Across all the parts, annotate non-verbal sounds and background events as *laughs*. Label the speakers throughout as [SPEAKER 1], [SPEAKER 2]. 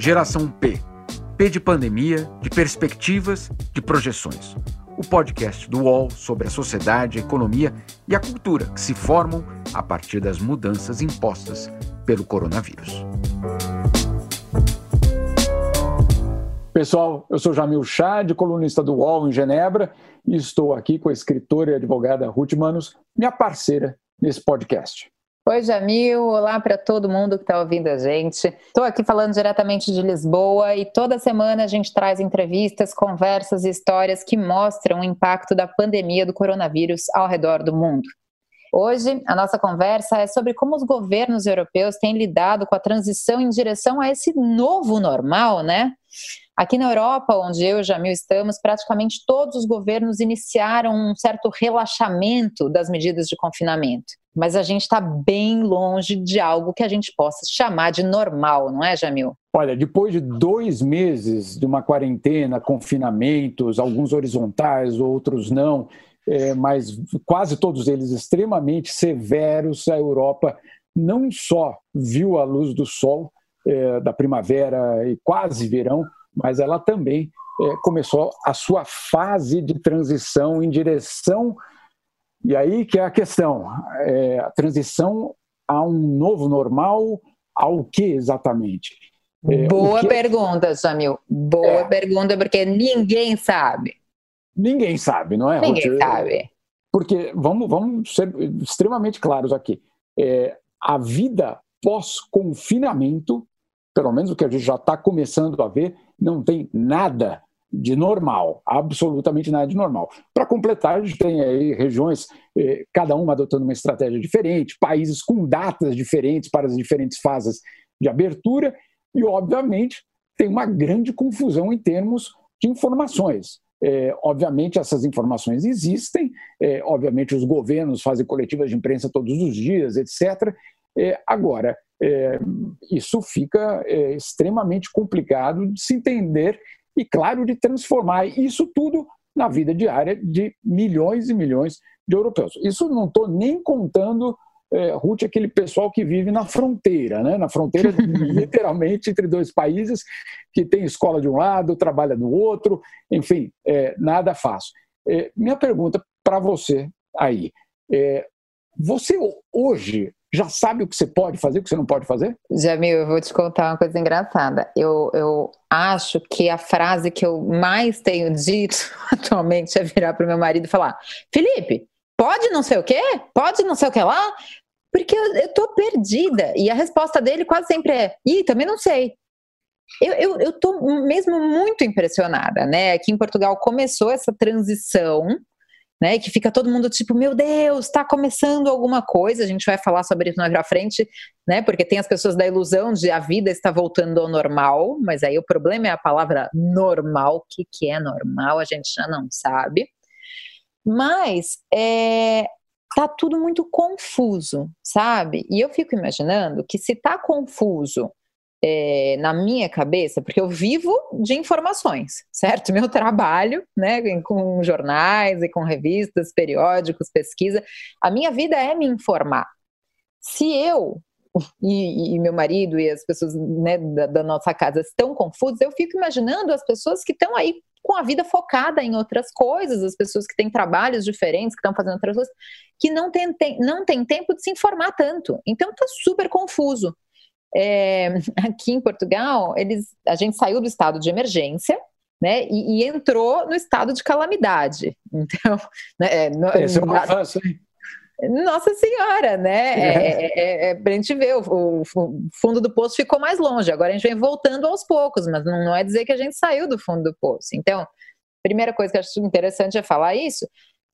[SPEAKER 1] Geração P. P de pandemia, de perspectivas, de projeções. O podcast do UOL sobre a sociedade, a economia e a cultura que se formam a partir das mudanças impostas pelo coronavírus.
[SPEAKER 2] Pessoal, eu sou Jamil Chad, colunista do UOL em Genebra, e estou aqui com a escritora e advogada Ruth Manos, minha parceira nesse podcast.
[SPEAKER 3] Oi, Jamil. Olá para todo mundo que está ouvindo a gente. Estou aqui falando diretamente de Lisboa e toda semana a gente traz entrevistas, conversas e histórias que mostram o impacto da pandemia do coronavírus ao redor do mundo. Hoje, a nossa conversa é sobre como os governos europeus têm lidado com a transição em direção a esse novo normal, né? Aqui na Europa, onde eu e Jamil estamos, praticamente todos os governos iniciaram um certo relaxamento das medidas de confinamento. Mas a gente está bem longe de algo que a gente possa chamar de normal, não é, Jamil?
[SPEAKER 2] Olha, depois de dois meses de uma quarentena, confinamentos, alguns horizontais, outros não, é, mas quase todos eles extremamente severos, a Europa não só viu a luz do sol é, da primavera e quase verão, mas ela também é, começou a sua fase de transição em direção. E aí que é a questão: é, a transição a um novo normal, ao que exatamente?
[SPEAKER 3] É, Boa que... pergunta, Jamil. Boa é. pergunta, porque ninguém sabe.
[SPEAKER 2] Ninguém sabe, não é?
[SPEAKER 3] Ninguém Ruth? sabe.
[SPEAKER 2] Porque vamos, vamos ser extremamente claros aqui. É, a vida pós-confinamento, pelo menos o que a gente já está começando a ver, não tem nada de normal, absolutamente nada de normal. Para completar, a gente tem aí regiões, eh, cada uma adotando uma estratégia diferente, países com datas diferentes para as diferentes fases de abertura, e, obviamente, tem uma grande confusão em termos de informações. É, obviamente, essas informações existem, é, obviamente, os governos fazem coletivas de imprensa todos os dias, etc. É, agora, é, isso fica é, extremamente complicado de se entender e, claro, de transformar isso tudo na vida diária de milhões e milhões de europeus. Isso não estou nem contando, é, Ruth, aquele pessoal que vive na fronteira, né? na fronteira *laughs* literalmente entre dois países, que tem escola de um lado, trabalha do outro, enfim, é, nada fácil. É, minha pergunta para você aí, é, você hoje já sabe o que você pode fazer, o que você não pode fazer?
[SPEAKER 3] Jamil, eu vou te contar uma coisa engraçada. Eu, eu acho que a frase que eu mais tenho dito *laughs* atualmente é virar para o meu marido e falar: Felipe, pode não sei o quê? Pode não sei o que lá? Porque eu, eu tô perdida. E a resposta dele quase sempre é: ih, também não sei. Eu, eu, eu tô mesmo muito impressionada, né? Aqui em Portugal começou essa transição né? Que fica todo mundo tipo, meu Deus, está começando alguma coisa. A gente vai falar sobre isso mais pra frente, né? Porque tem as pessoas da ilusão de a vida está voltando ao normal, mas aí o problema é a palavra normal. O que, que é normal? A gente já não sabe. Mas é, tá tudo muito confuso, sabe? E eu fico imaginando que se tá confuso é, na minha cabeça, porque eu vivo de informações, certo? *laughs* Meu trabalho, né, com jornais e com revistas, periódicos, pesquisa, a minha vida é me informar. Se eu *laughs* e, e meu marido e as pessoas né, da, da nossa casa estão confusos, eu fico imaginando as pessoas que estão aí com a vida focada em outras coisas, as pessoas que têm trabalhos diferentes, que estão fazendo outras coisas, que não tem, não tem tempo de se informar tanto. Então está super confuso. É, *laughs* aqui em Portugal, eles, a gente saiu do estado de emergência, né, e, e entrou no estado de calamidade. *laughs* Então, né,
[SPEAKER 2] é, no, Esse é uma fácil, hein?
[SPEAKER 3] Nossa Senhora, né? É, é, é, é, pra gente ver, o, o, fundo do poço ficou mais longe. Agora a gente vem voltando aos poucos, mas não, não é dizer que a gente saiu do fundo do poço. Então, primeira coisa que eu acho interessante é falar isso.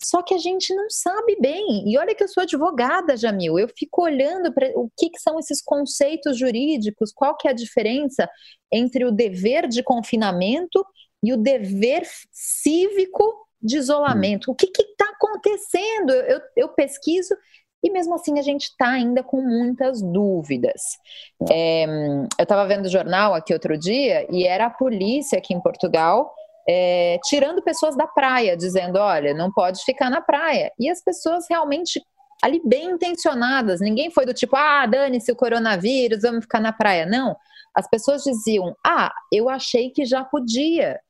[SPEAKER 3] Só que a gente não sabe bem. E olha que eu sou advogada, Jamil. Eu fico olhando para o que, que, são esses conceitos jurídicos, qual que é a diferença entre o dever de confinamento e o dever cívico de isolamento. Hum. O que está acontecendo? Eu, eu, pesquiso e mesmo assim a gente está ainda com muitas dúvidas. É, eu estava vendo o jornal aqui outro dia e era a polícia aqui em Portugal é, tirando pessoas da praia, dizendo: olha, não pode ficar na praia. E as pessoas realmente ali bem intencionadas, ninguém foi do tipo: ah, dane-se o coronavírus, vamos ficar na praia. Não. as pessoas diziam: Ah, eu achei que já podia.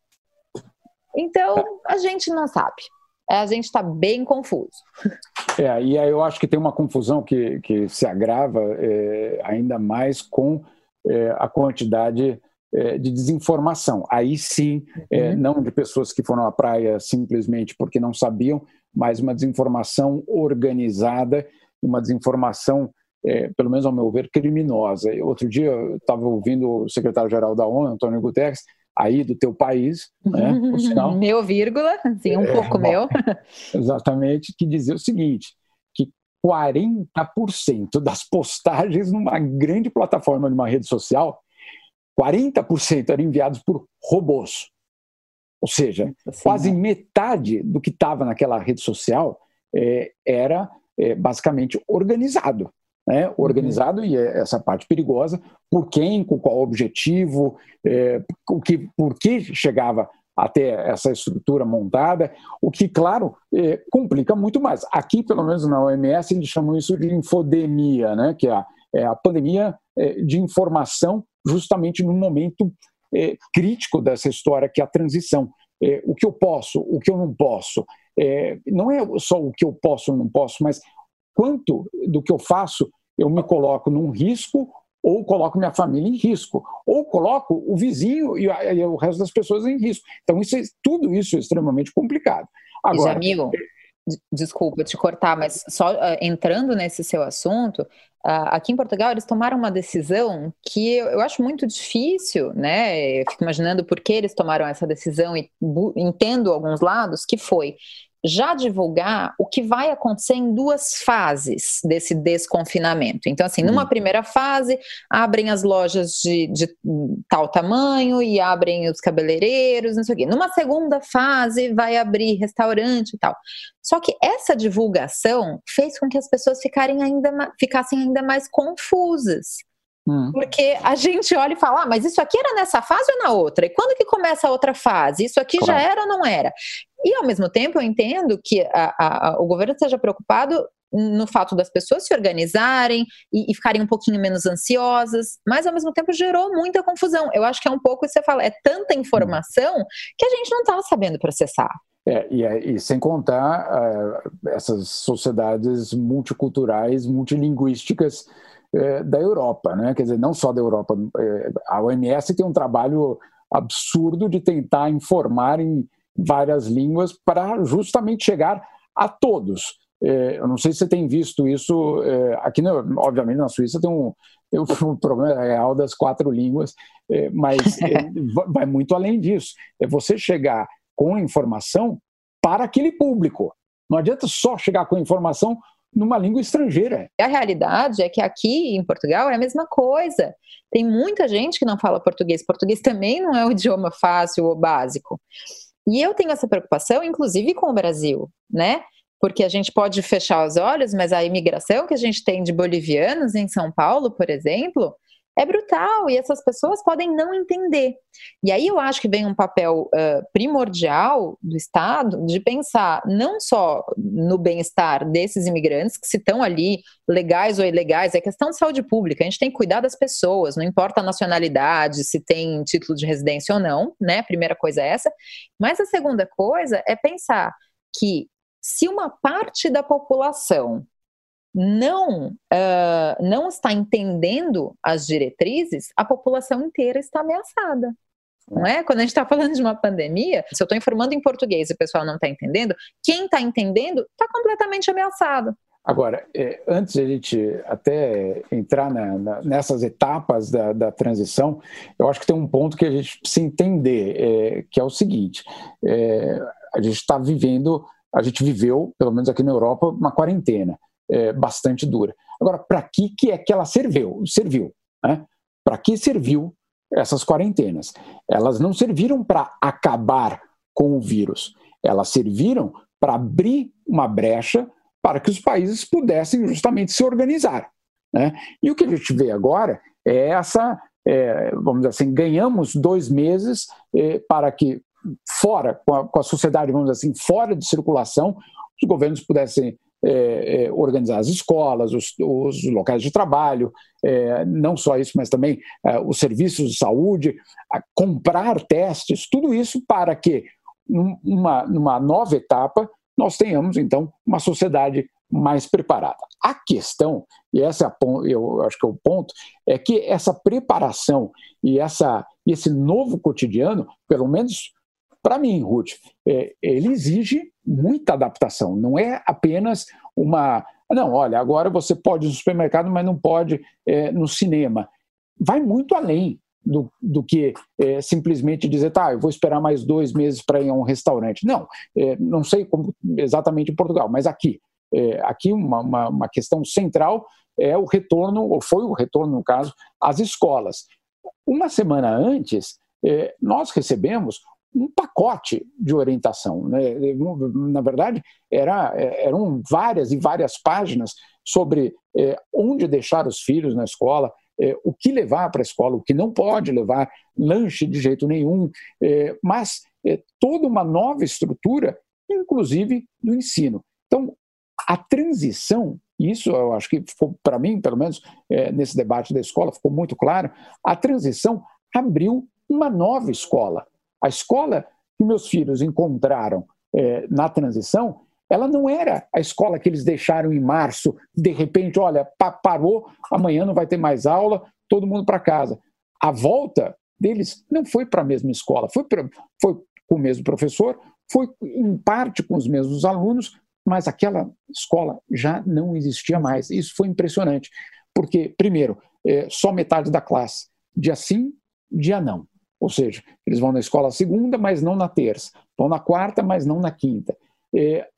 [SPEAKER 3] Então, a gente não sabe. A gente está bem confuso. *laughs*
[SPEAKER 2] É, e aí eu acho que tem uma confusão que, que se agrava é, ainda mais com é, a quantidade é, de desinformação. Aí sim, é, uhum. não de pessoas que foram à praia simplesmente porque não sabiam, mas uma desinformação organizada, uma desinformação, é, pelo menos ao meu ver, criminosa. Outro dia eu estava ouvindo o secretário-geral da ONU, Antônio Guterres, aí do teu país, né,
[SPEAKER 3] sinal, *laughs* meu vírgula, sim, um é, pouco meu.
[SPEAKER 2] Exatamente, que dizia o seguinte, que 40% das postagens numa grande plataforma de uma rede social 40% eram enviados por robôs. Ou seja, assim, quase né? metade do que estava naquela rede social é, era é, basicamente organizado. Né? Organizado, uhum. e é essa parte perigosa, por quem, com qual objetivo, é, o que, por que chegava até essa estrutura montada, o que, claro, é, complica muito mais. Aqui, pelo menos na OMS, eles chamam isso de infodemia, né? que é a, é a pandemia é, de informação justamente no momento é, crítico dessa história, que é a transição. É, o que eu posso, o que eu não posso. É, não é só o que eu posso ou não posso, mas quanto do que eu faço eu me coloco num risco ou coloco minha família em risco, ou coloco o vizinho e, o resto das pessoas em risco. Então, isso é, tudo isso é extremamente complicado.
[SPEAKER 3] Agora, amigo, desculpa te cortar, mas só uh, entrando nesse seu assunto, uh, aqui em Portugal eles tomaram uma decisão que eu, eu, acho muito difícil, né? Eu fico imaginando por que eles tomaram essa decisão e entendo alguns lados, que foi já divulgar o que vai acontecer em duas fases desse desconfinamento. Então, assim, numa uhum. primeira fase, abrem as lojas de, de, tal tamanho e abrem os cabeleireiros, não sei o quê. Numa segunda fase, vai abrir restaurante e tal. Só que essa divulgação fez com que as pessoas ficarem ainda, ficassem ainda mais confusas. Hum. Porque a gente olha e fala, ah, mas isso aqui era nessa fase ou na outra? E quando que começa a outra fase? Isso aqui claro. já era ou não era? E ao mesmo tempo eu entendo que a, a, o governo esteja preocupado no fato das pessoas se organizarem e, e, ficarem um pouquinho menos ansiosas, mas ao mesmo tempo gerou muita confusão. Eu acho que é um pouco você fala, é tanta informação que a gente não está sabendo processar.
[SPEAKER 2] É, e, é, e, sem contar uh, essas sociedades multiculturais, multilinguísticas é, da Europa, né? quer dizer, não só da Europa. É, a OMS tem um trabalho absurdo de tentar informar em várias línguas para justamente chegar a todos. É, eu não sei se você tem visto isso aqui, obviamente na Suíça tem um, tem um *laughs* problema real das quatro línguas, mas *laughs* vai muito além disso. É você chegar com informação para aquele público. Não adianta só chegar com informação numa língua estrangeira.
[SPEAKER 3] A realidade é que aqui em Portugal é a mesma coisa. Tem muita gente que não fala português. Português também não é um *laughs* idioma fácil ou básico. E eu tenho essa preocupação, inclusive com o Brasil, né? Porque a gente pode fechar os olhos, mas a imigração que a gente tem de bolivianos em São Paulo, por exemplo, é brutal e essas pessoas podem não entender. E aí eu acho que vem um papel uh, primordial do Estado de pensar não só no bem-estar desses imigrantes que se estão ali legais ou ilegais, é questão de saúde pública, a gente tem que cuidar das pessoas, não importa a nacionalidade, se tem título de residência ou não, né? A primeira coisa é essa. Mas a segunda coisa é pensar que se uma parte da população não, uh, não está entendendo as diretrizes, a população inteira está ameaçada. Não é? Quando a gente está falando de uma pandemia, se eu estou informando em português e o pessoal não está entendendo, quem está entendendo está completamente ameaçado.
[SPEAKER 2] Agora, é, antes de a gente até entrar na, na, nessas etapas da, da, transição, eu acho que tem um ponto que a gente precisa entender, é, que é o seguinte: é, a gente está vivendo, a gente viveu, pelo menos aqui na Europa, uma quarentena é, bastante dura. Agora, para que, que é que ela serviu? Serviu. Né? Para que serviu essas quarentenas? Elas não serviram para acabar com o vírus, elas serviram para abrir uma brecha para que os países pudessem justamente se organizar. Né? E o que a gente vê agora é essa, é, vamos dizer assim, ganhamos dois meses é, para que fora, com a, com a, sociedade, vamos dizer assim, fora de circulação, os governos pudessem é, é, organizar as escolas, os, os locais de trabalho, é, não só isso, mas também é, os serviços de saúde, comprar testes, tudo isso para que, numa, numa nova etapa, nós tenhamos, então, uma sociedade mais preparada. A questão, e essa é eu acho que é o ponto, é que essa preparação e essa, esse novo cotidiano, pelo menos para mim, Ruth, é, ele exige muita adaptação. Não é apenas uma. Não, olha, agora você pode ir no supermercado, mas não pode é, no cinema. Vai muito além do, do que é, simplesmente dizer, tá, eu vou esperar mais dois meses para ir a um restaurante. Não, é, não sei como exatamente em Portugal, mas aqui. É, aqui uma, uma, uma questão central é o retorno, ou foi o retorno, no caso, às escolas. Uma semana antes, é, nós recebemos um pacote de orientação. Né? Na verdade, era, eram várias e várias páginas sobre é, onde deixar os filhos na escola, é, o que levar para a escola, o que não pode levar, lanche de jeito nenhum, é, mas toda uma nova estrutura, inclusive do ensino. Então, a transição, isso eu acho que ficou, para mim, pelo menos nesse debate da escola, ficou muito claro, a transição abriu uma nova escola a escola que meus filhos encontraram é, na transição, ela não era a escola que eles deixaram em março, de repente, olha, parou, amanhã não vai ter mais aula, todo mundo para casa. A volta deles não foi para a mesma escola, foi, pra, foi com o mesmo professor, foi em parte com os mesmos alunos, mas aquela escola já não existia mais. Isso foi impressionante, porque, primeiro, é, só metade da classe, dia sim, dia não. Ou seja, eles vão na escola segunda, mas não na terça, vão na quarta, mas não na quinta. É,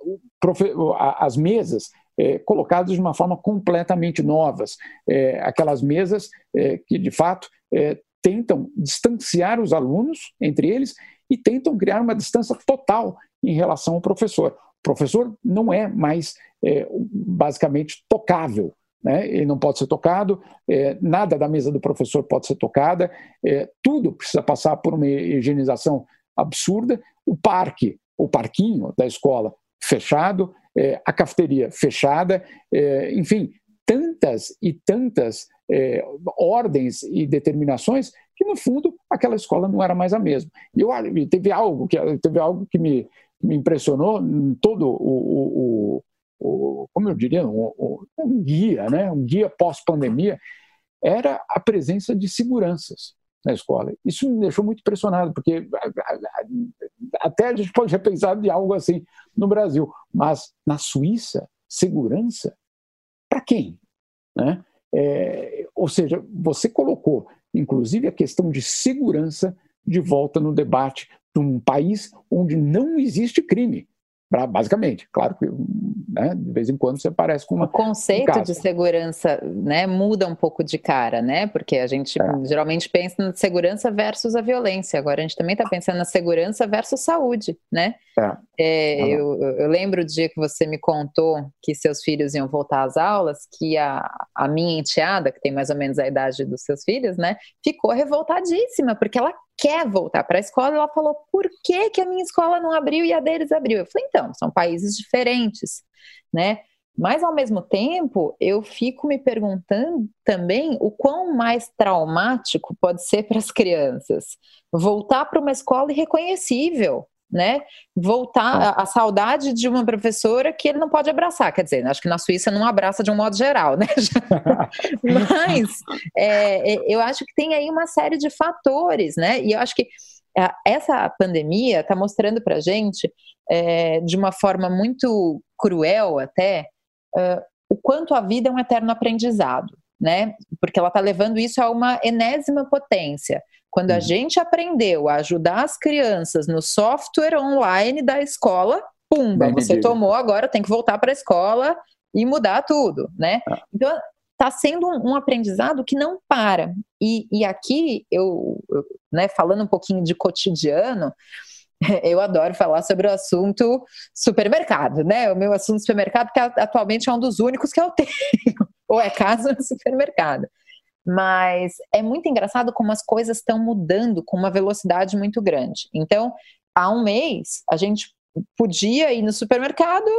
[SPEAKER 2] as mesas é, colocadas de uma forma completamente novas, é, aquelas mesas é, que de fato é, tentam distanciar os alunos entre eles e tentam criar uma distância total em relação ao professor. O professor não é mais é, basicamente tocável né? ele não pode ser tocado, é, nada da mesa do professor pode ser tocada, é, tudo precisa passar por uma higienização absurda. O parque, o parquinho da escola fechado, é, a cafeteria fechada, é, enfim, tantas e tantas é, ordens e determinações que no fundo aquela escola não era mais a mesma. E eu, teve algo que teve algo que me, me impressionou em todo o, o como eu diria, um, um guia, né? um guia pós-pandemia, era a presença de seguranças na escola. Isso me deixou muito impressionado, porque até a gente pode repensar de algo assim no Brasil, mas na Suíça, segurança para quem? Né? É, ou seja, você colocou, inclusive, a questão de segurança de volta no debate de um país onde não existe crime basicamente. Claro que né, de vez em quando você aparece com uma.
[SPEAKER 3] O conceito de segurança né, muda um pouco de cara, né? Porque a gente é. geralmente pensa na segurança versus a violência. Agora a gente também está pensando na segurança versus saúde, né? É. É, eu, eu, lembro o dia que você me contou que seus filhos iam voltar às aulas, que a, a minha enteada, que tem mais ou menos a idade dos seus filhos, né, ficou revoltadíssima, porque ela quer voltar para a escola, ela falou: por que, que a minha escola não abriu e a deles abriu? Eu falei: então, são países diferentes, né? Mas, ao mesmo tempo, eu fico me perguntando também o quão mais traumático pode ser para as crianças voltar para uma escola irreconhecível, né? Voltar a, a, saudade de uma professora que ele não pode abraçar. Quer dizer, acho que na Suíça não abraça de um modo geral, né? *laughs* Mas é, é, eu acho que tem aí uma série de fatores, né? E eu acho que é, essa pandemia está mostrando para gente, é, de uma forma muito cruel até, é, o quanto a vida é um eterno aprendizado, né? Porque ela está levando isso a uma enésima potência. Quando a uhum. gente aprendeu a ajudar as crianças no software online da escola, pumba, você tomou, agora tem que voltar para a escola e mudar tudo, né? Ah. Então, está sendo um, um, aprendizado que não para. E, e aqui, eu, eu, né, falando um pouquinho de cotidiano, *laughs* eu adoro falar sobre o assunto supermercado, né? O meu assunto supermercado, que atualmente é um dos únicos que eu *laughs* tenho, ou é casa no supermercado. Mas é muito engraçado como as coisas estão mudando com uma velocidade muito grande. Então, há um mês, a gente podia ir no supermercado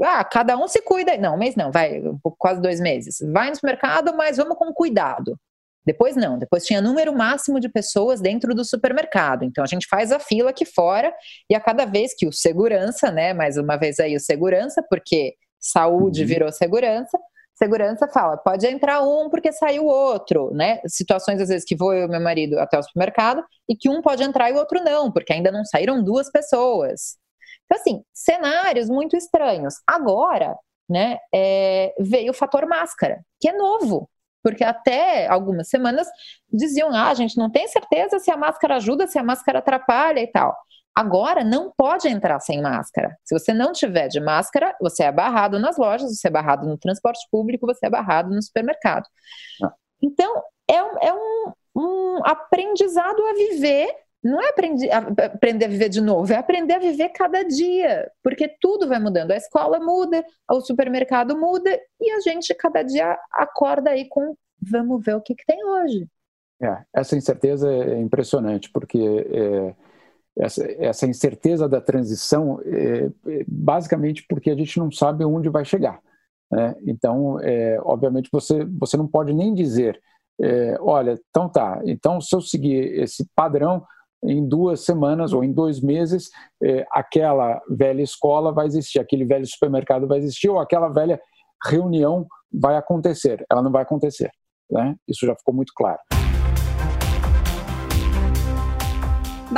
[SPEAKER 3] ah, cada um se cuida. Não, um mês não, vai, quase dois meses. Vai no supermercado, mas vamos com cuidado. Depois não, depois tinha número máximo de pessoas dentro do supermercado. Então a gente faz a fila aqui fora e a cada vez que o segurança, né, mais uma vez aí o segurança, porque saúde uhum. virou segurança, segurança fala, pode entrar um porque saiu outro, né? Situações às vezes que vou eu e meu marido até o supermercado e que um pode entrar e o outro não, porque ainda não saíram duas pessoas. Então assim, cenários muito estranhos. Agora, né, é, veio o fator máscara, que é novo, porque até algumas semanas diziam: ah, a gente não tem certeza se a máscara ajuda, se a máscara atrapalha e tal. Agora não pode entrar sem máscara. Se você não tiver de máscara, você é barrado nas lojas, você é barrado no transporte público, você é barrado no supermercado. Ah. Então, é um, é um, um aprendizado a viver não é aprender, aprender a viver de novo, é aprender a viver cada dia, porque tudo vai mudando. A escola muda, o supermercado muda e a gente cada dia acorda aí com vamos ver o que, que tem hoje.
[SPEAKER 2] É, essa incerteza é impressionante, porque é, essa, essa, incerteza da transição é, é, basicamente porque a gente não sabe onde vai chegar. Né? Então, é, obviamente, você, você não pode nem dizer, é, olha, então tá, então se eu seguir esse padrão, em duas semanas ou em dois meses, eh, aquela velha escola vai existir, aquele velho supermercado vai existir, ou aquela velha reunião vai acontecer. Ela não vai acontecer. Né? Isso já ficou muito claro.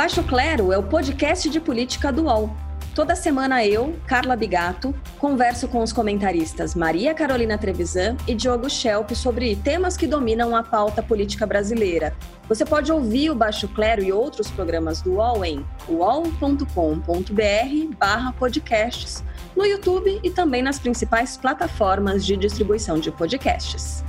[SPEAKER 4] Baixo Clero é o podcast de política do UOL. Toda semana eu, Carla Bigato, converso com os comentaristas Maria Carolina Trevisan e Diogo Schelp sobre temas que dominam a pauta política brasileira. Você pode ouvir o Baixo Clero e outros programas do UOL em uol.com.br podcasts, no YouTube e também nas principais plataformas de distribuição de podcasts.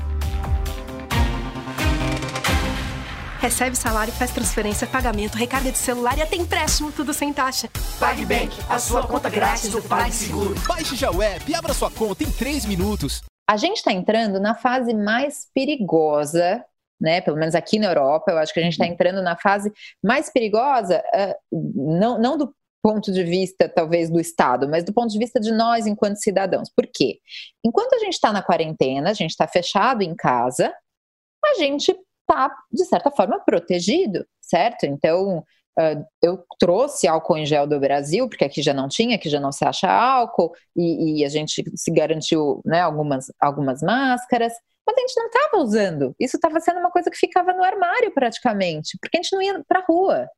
[SPEAKER 5] Recebe salário, faz transferência, pagamento, recarga de celular e até empréstimo, tudo sem taxa.
[SPEAKER 6] PagBank, a sua conta grátis do PagSeguro.
[SPEAKER 7] Baixe já o app e abra sua conta em 3 minutos.
[SPEAKER 3] A gente está entrando na fase mais perigosa né, pelo menos aqui na Europa, eu acho que a gente está entrando na fase mais perigosa, uh, não, não do ponto de vista, talvez, do Estado, mas do ponto de vista de nós enquanto cidadãos. Por quê? Enquanto a gente está na quarentena, a gente está fechado em casa, a gente está, de certa forma, protegido, certo? Então, uh, eu trouxe álcool em gel do Brasil, porque aqui já não tinha, aqui já não se acha álcool, e, e a gente se garantiu né, algumas, algumas máscaras, mas a gente não estava usando. Isso estava sendo uma coisa que ficava no armário praticamente, porque a gente não ia para a rua.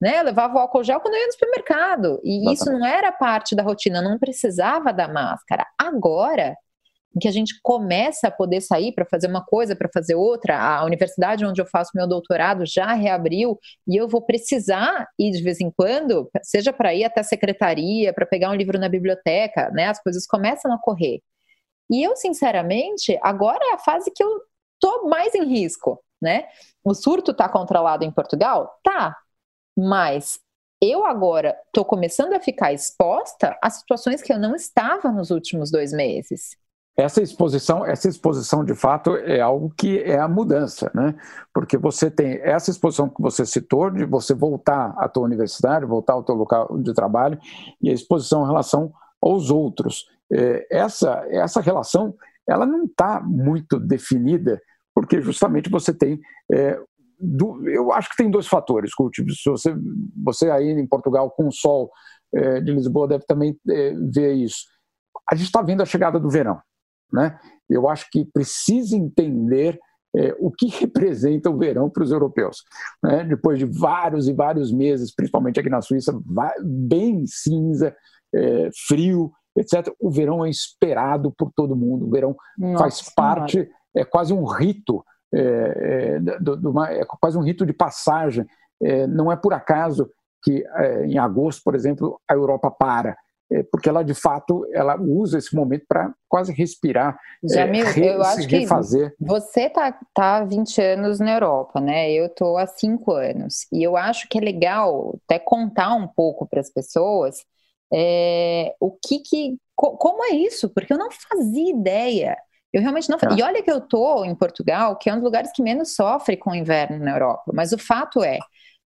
[SPEAKER 3] Né, levava o álcool gel quando eu ia no supermercado. E isso não era parte da rotina, não precisava da máscara. Agora, em que a gente começa a poder sair para fazer uma coisa, para fazer outra. A universidade onde eu faço meu doutorado já reabriu e eu vou precisar ir de vez em quando, seja para ir até a secretaria, para pegar um livro na biblioteca, né? As coisas começam a correr. E eu, sinceramente, agora é a fase que eu tô mais em risco, né? O surto está controlado em Portugal? Tá. Mas eu agora estou começando a ficar exposta a situações que eu não estava nos últimos dois meses.
[SPEAKER 2] Essa exposição, essa exposição de fato é algo que é a mudança, né? Porque você tem essa exposição que você citou de você voltar à tua universidade, voltar ao teu local de trabalho e a exposição em relação aos outros. É, essa essa relação ela não está muito definida porque justamente você tem é, do, eu acho que tem dois fatores, Curti. Se você, você aí em Portugal com o sol é, de Lisboa deve também é, ver isso. A gente está vendo a chegada do verão. Né? Eu acho que precisa entender é, o que representa o verão para os europeus. Né? Depois de vários e vários meses, principalmente aqui na Suíça, bem cinza, é, frio, etc., o verão é esperado por todo mundo. O verão Nossa, faz parte, é quase um rito, é, é, do, do, uma, é quase um rito de passagem. É, não é por acaso que em agosto, por exemplo, a Europa para é, porque ela de fato ela usa esse momento para quase respirar,
[SPEAKER 3] Jamil, é, re, eu acho que refazer. Você tá tá há 20 anos na Europa, né? Eu tô há 5 anos e eu acho que é legal até contar um pouco para as pessoas é, o que que co, como é isso, porque eu não fazia ideia. Eu realmente não. Ah. E olha que eu tô em Portugal, que é um dos lugares que menos sofre com o inverno na Europa. Mas o fato é,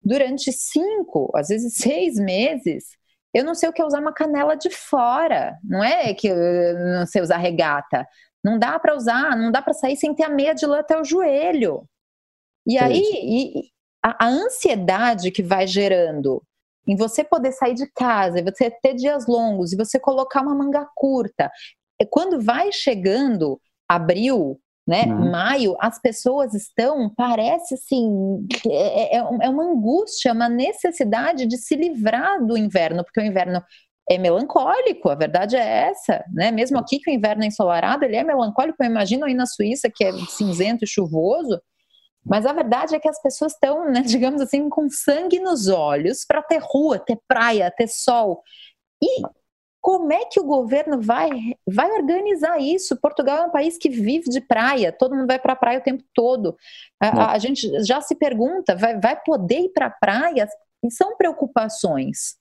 [SPEAKER 3] durante cinco, às vezes seis meses, Eu não sei o que é usar uma canela de fora, não é que eu não sei usar regata. Não dá para usar, não dá para sair sem ter a meia de lã até o joelho. E aí, e a, a ansiedade que vai gerando em você poder sair de casa, você ter dias longos e você colocar uma manga curta. É quando vai chegando abril, né, uhum. maio, as pessoas estão, parece assim, é, é, é, uma angústia, uma necessidade de se livrar do inverno, porque o inverno é melancólico, a verdade é essa, né? Mesmo aqui que o inverno é ensolarado, ele é melancólico. Eu imagino aí na Suíça que é cinzento e chuvoso, mas a verdade é que as pessoas estão, né, *laughs* digamos assim, com sangue nos olhos para ter rua, ter praia, ter sol. E como é que o governo vai, vai organizar isso? Portugal é um país que vive de praia, todo mundo vai para a praia o tempo todo. A, a, gente já se pergunta, vai, vai poder ir para a praia? E são preocupações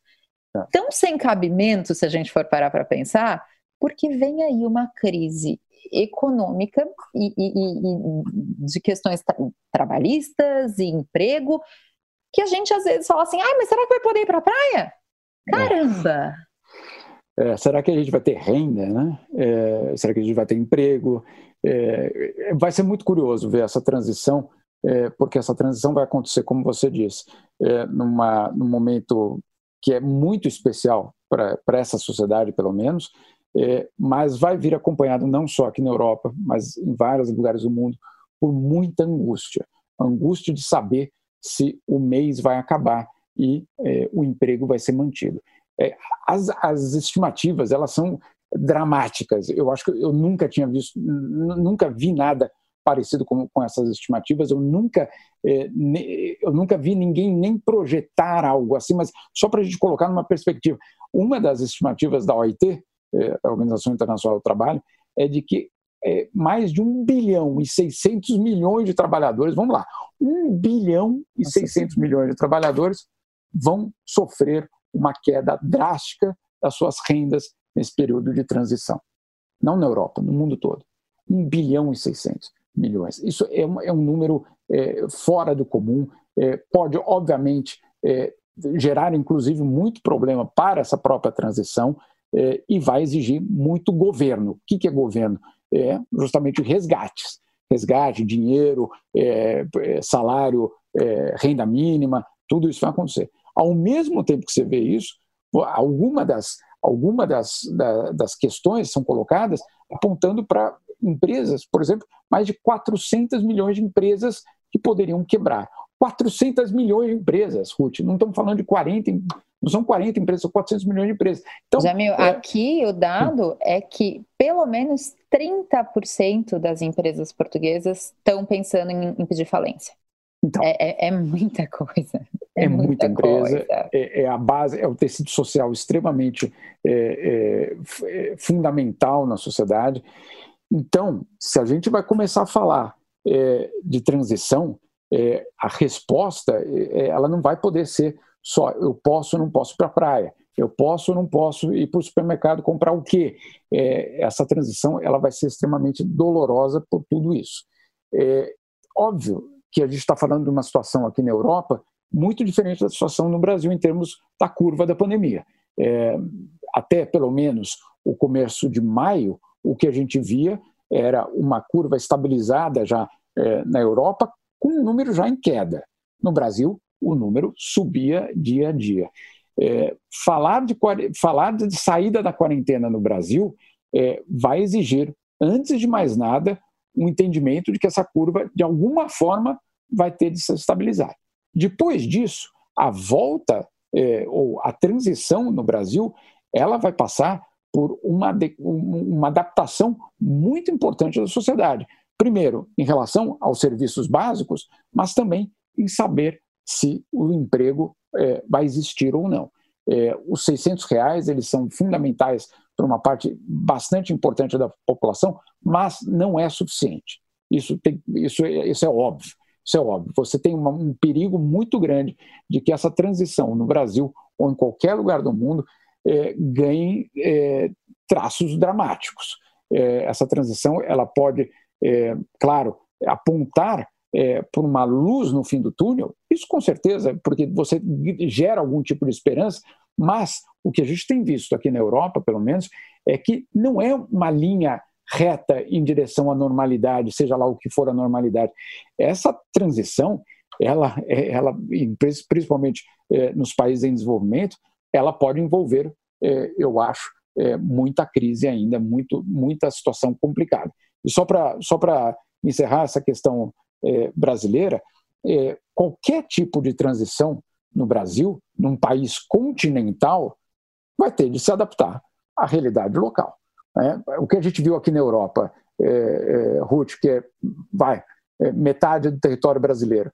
[SPEAKER 3] tá. tão sem cabimento, se a gente for parar para pensar, porque vem aí uma crise econômica e, e, e de questões tra trabalhistas e emprego, que a gente às vezes fala assim, ai, mas será que vai poder ir para a praia? Caramba!
[SPEAKER 2] É, será que a gente vai ter renda, né? É, será que a gente vai ter emprego? É, vai ser muito curioso ver essa transição, é, porque essa transição vai acontecer, como você disse, é, numa, num momento que é muito especial para essa sociedade, pelo menos, é, mas vai vir acompanhado não só aqui na Europa, mas em vários lugares do mundo, por muita angústia. Angústia de saber se o mês vai acabar e é, o emprego vai ser mantido. É, as, as, estimativas elas são dramáticas. Eu acho que eu nunca tinha visto, nunca vi nada parecido com, com essas estimativas. Eu nunca, é, ne, eu nunca vi ninguém nem projetar algo assim. Mas só para a gente colocar numa perspectiva, uma das estimativas da OIT é, a Organização Internacional do Trabalho, é de que é, mais de 1 bilhão e 600 milhões de trabalhadores, vamos lá, 1 bilhão e 600 milhões de trabalhadores vão sofrer uma queda drástica das suas rendas nesse período de transição. Não na Europa, no mundo todo. 1 bilhão e 600 milhões. Isso é um, é um número é, fora do comum, é, pode, obviamente, é, gerar, inclusive, muito problema para essa própria transição, é, e vai exigir muito governo. O que, que é governo? É justamente resgates. Resgate, dinheiro, é, salário, renda mínima, tudo isso vai acontecer. Ao mesmo tempo que você vê isso, alguma das, alguma das, da, das questões são colocadas apontando para empresas, por exemplo, mais de 400 milhões de empresas que poderiam quebrar. 400 milhões de empresas, Ruth. Não estamos falando de 40, não são 40 empresas, são 400 milhões de empresas.
[SPEAKER 3] Então, Jamil, é... aqui o dado é que pelo menos 30% das empresas portuguesas estão pensando em, em pedir falência. Então, é, é, é, muita coisa.
[SPEAKER 2] É, é muita, muita, empresa. É, é, a base, é o tecido social extremamente é, é, fundamental na sociedade. Então, se a gente vai começar a falar de transição, é, a resposta é, ela não vai poder ser só eu posso ou não posso ir para a praia, eu posso ou não posso ir para o supermercado comprar o quê? É, essa transição ela vai ser extremamente dolorosa por tudo isso. É, óbvio que a gente está falando de uma situação aqui na Europa muito diferente da situação no Brasil em termos da curva da pandemia. É, até pelo menos o começo de maio, o que a gente via era uma curva estabilizada já é, na Europa, com um número já em queda. No Brasil, o número subia dia a dia. É, falar, de, falar de saída da quarentena no Brasil é, vai exigir, antes de mais nada, um entendimento de que essa curva, de alguma forma, vai ter de se estabilizar. Depois disso, a volta é, ou a transição no Brasil, ela vai passar por uma, uma adaptação muito importante da sociedade. Primeiro, em relação aos serviços básicos, mas também em saber se o emprego é, vai existir ou não. É, os 600 reais eles são fundamentais para uma parte bastante importante da população, mas não é suficiente. Isso, tem, isso, é, isso é óbvio. Isso é óbvio. Você tem uma, um perigo muito grande de que essa transição no Brasil ou em qualquer lugar do mundo é, ganhe é, traços dramáticos. É, essa transição ela pode claro, apontar por uma luz no fim do túnel, isso com certeza, porque você gera algum tipo de esperança, Mas o que a gente tem visto aqui na Europa, pelo menos, é que não é uma linha reta em direção à normalidade, seja lá o que for a normalidade. Essa transição, ela, é, ela principalmente é, nos países em desenvolvimento, ela pode envolver, é, eu acho, muita crise ainda, muito, muita situação complicada. E só para só encerrar essa questão brasileira, qualquer tipo de transição no Brasil, num país continental, vai ter de se adaptar à realidade local. Né? O que a gente viu aqui na Europa, é, é, Ruth, que é, vai, é, metade do território brasileiro,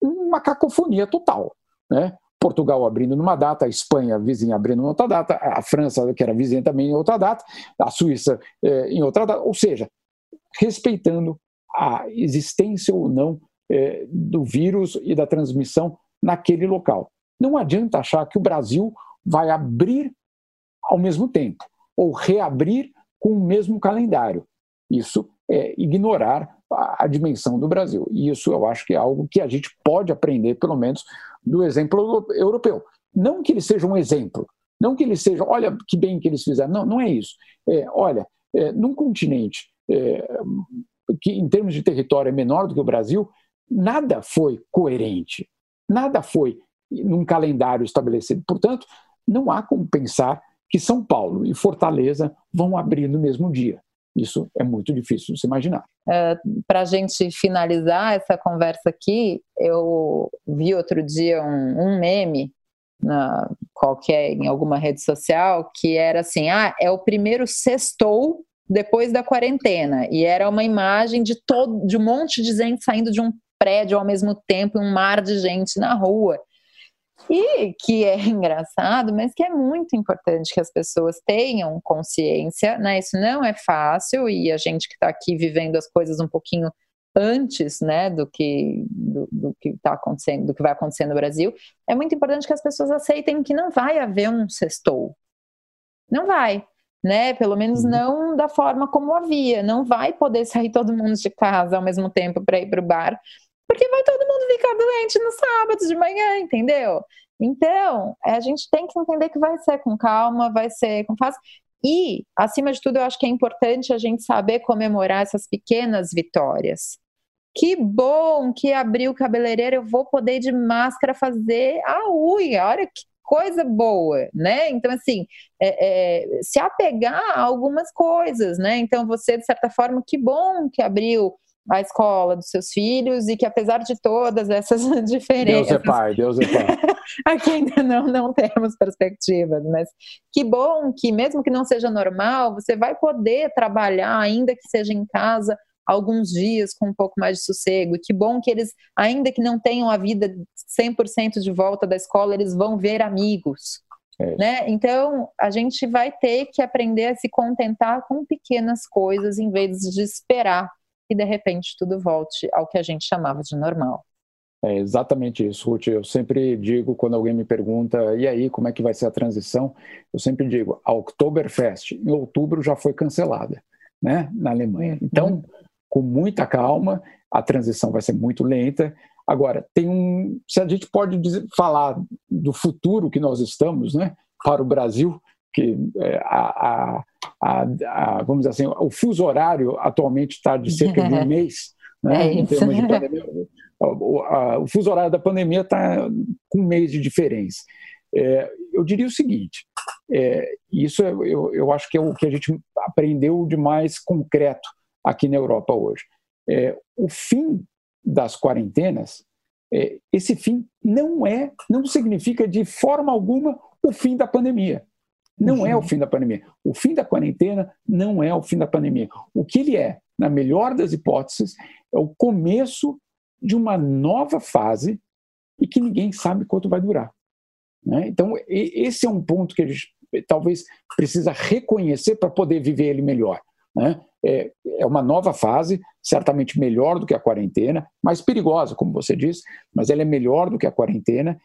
[SPEAKER 2] uma cacofonia total. Né? Portugal abrindo numa data, a Espanha vizinha abrindo em outra data, a França, que era vizinha também em outra data, a Suíça é, em outra data, ou seja, respeitando a existência ou não é, do vírus e da transmissão naquele local. Não adianta achar que o Brasil vai abrir ao mesmo tempo ou reabrir com o mesmo calendário. Isso é ignorar a, dimensão do Brasil. E isso eu acho que é algo que a gente pode aprender, pelo menos, do exemplo europeu. Não que ele seja um exemplo, não que ele seja, olha que bem que eles fizeram. Não, não é isso. É, olha, é, num continente é, que, em termos de território, é menor do que o Brasil, nada foi coerente, nada foi num calendário estabelecido. Portanto, não há como pensar que São Paulo e Fortaleza vão abrir no mesmo dia. Isso é muito difícil de se imaginar. É,
[SPEAKER 3] Para a gente finalizar essa conversa aqui, eu vi outro dia um, um meme na qualquer em alguma rede social que era assim: ah, é o primeiro sextou depois da quarentena e era uma imagem de todo de um monte de gente saindo de um prédio ao mesmo tempo, um mar de gente na rua. E que é *laughs* engraçado, mas que é muito importante que as pessoas tenham consciência, né? Isso não é fácil e a gente que está aqui vivendo as coisas um pouquinho antes, né, do que do, do que está acontecendo, do que vai acontecer no Brasil, é muito importante que as pessoas aceitem que não vai haver um sextou, não vai, né? Pelo menos uhum. não da forma como havia, não vai poder sair todo mundo de casa ao mesmo tempo para ir para o bar porque vai todo mundo ficar doente no sábado de manhã, entendeu? Então, a gente tem que entender que vai ser com calma, vai ser com fácil. E, acima de tudo, eu acho que é importante a gente saber comemorar essas pequenas vitórias. Que bom que abriu o cabeleireiro, eu vou poder de máscara fazer a unha. Olha que coisa boa, né? Então, assim, é, é, se apegar a algumas coisas, né? Então, você, de certa forma, que bom que abriu a escola dos seus filhos e que apesar de todas essas diferenças. *laughs*
[SPEAKER 2] Deus é pai, Deus é pai. *laughs*
[SPEAKER 3] aqui ainda não, não temos perspectivas, mas que bom que, mesmo que não seja normal, você vai poder trabalhar, ainda que seja em casa, alguns dias com um pouco mais de sossego. Que bom que eles, ainda que não tenham a vida 100% de volta da escola, eles vão ver amigos. É. Né? Então, a gente vai ter que aprender a se contentar com pequenas coisas em vez de esperar e de repente tudo volte ao que a gente chamava de normal.
[SPEAKER 2] É exatamente isso, Ruth. Eu sempre digo, quando alguém me pergunta, e aí, como é que vai ser a transição? Eu sempre digo, a Oktoberfest, em outubro, já foi cancelada, né, na Alemanha. Então, uhum. com muita calma, a transição vai ser muito lenta. Agora, tem um. Se a gente pode dizer, falar do futuro que nós estamos, né, para o Brasil, que é, a, a a, a, vamos dizer assim, o fuso horário atualmente está de cerca de um *laughs* mês. Né,
[SPEAKER 3] é isso.
[SPEAKER 2] O, a, o, fuso horário da pandemia está com um mês de diferença. É, eu diria o seguinte: é, isso é, eu, eu acho que é o que a gente aprendeu de mais concreto aqui na Europa hoje. É, o fim das quarentenas, é, esse fim não é, não significa de forma alguma o fim da pandemia. Não uhum. é o fim da pandemia. O fim da quarentena não é o fim da pandemia. O que ele é, na melhor das hipóteses, é o começo de uma nova fase e que ninguém sabe quanto vai durar. Né? Então, esse é um ponto que a gente talvez precisa reconhecer para poder viver ele melhor. Né? É, é uma nova fase, certamente melhor do que a quarentena, mais perigosa, como você disse, mas ela é melhor do que a quarentena.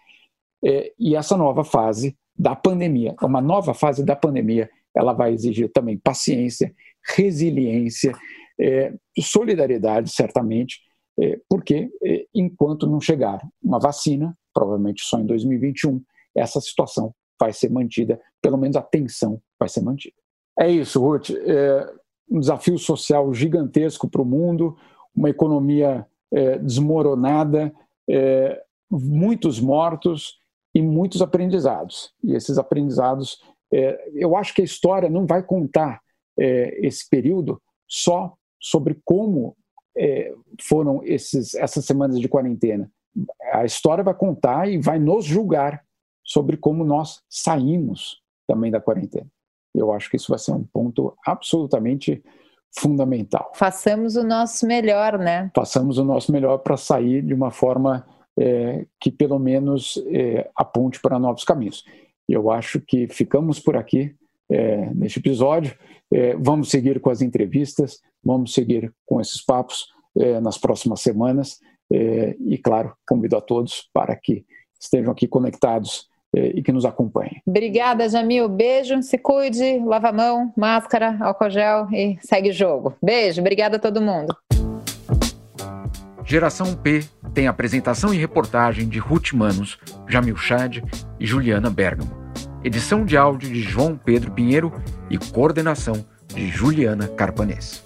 [SPEAKER 2] É, e essa nova fase da pandemia, é uma nova fase da pandemia, ela vai exigir também paciência, resiliência, é, solidariedade, certamente, é, porque é, enquanto não chegar uma vacina, provavelmente só em 2021, essa situação vai ser mantida, pelo menos a tensão vai ser mantida. É isso, Ruth. É um desafio social gigantesco para o mundo, uma economia é, desmoronada, é, muitos mortos e muitos aprendizados. E esses aprendizados, é, eu acho que a história não vai contar é, esse período só sobre como é, foram esses, essas semanas de quarentena. A história vai contar e vai nos julgar sobre como nós saímos também da quarentena. Eu acho que isso vai ser um ponto absolutamente fundamental.
[SPEAKER 3] Façamos o nosso melhor, né?
[SPEAKER 2] Façamos o nosso melhor para sair de uma forma é, que pelo menos é, aponte para novos caminhos. Eu acho que ficamos por aqui é, neste episódio. É, vamos seguir com as entrevistas, vamos seguir com esses papos é, nas próximas semanas. É, e, claro, convido a todos para que estejam aqui conectados e que nos acompanhem.
[SPEAKER 3] Obrigada, Jamil. Beijo, se cuide, lava a mão, máscara, álcool gel e segue o jogo. Beijo, obrigada a todo mundo.
[SPEAKER 1] Geração P tem apresentação e reportagem de Ruth Manos, Jamil Chad e Juliana Bergamo. Edição de áudio de João Pedro Pinheiro e coordenação de Juliana Carpanês.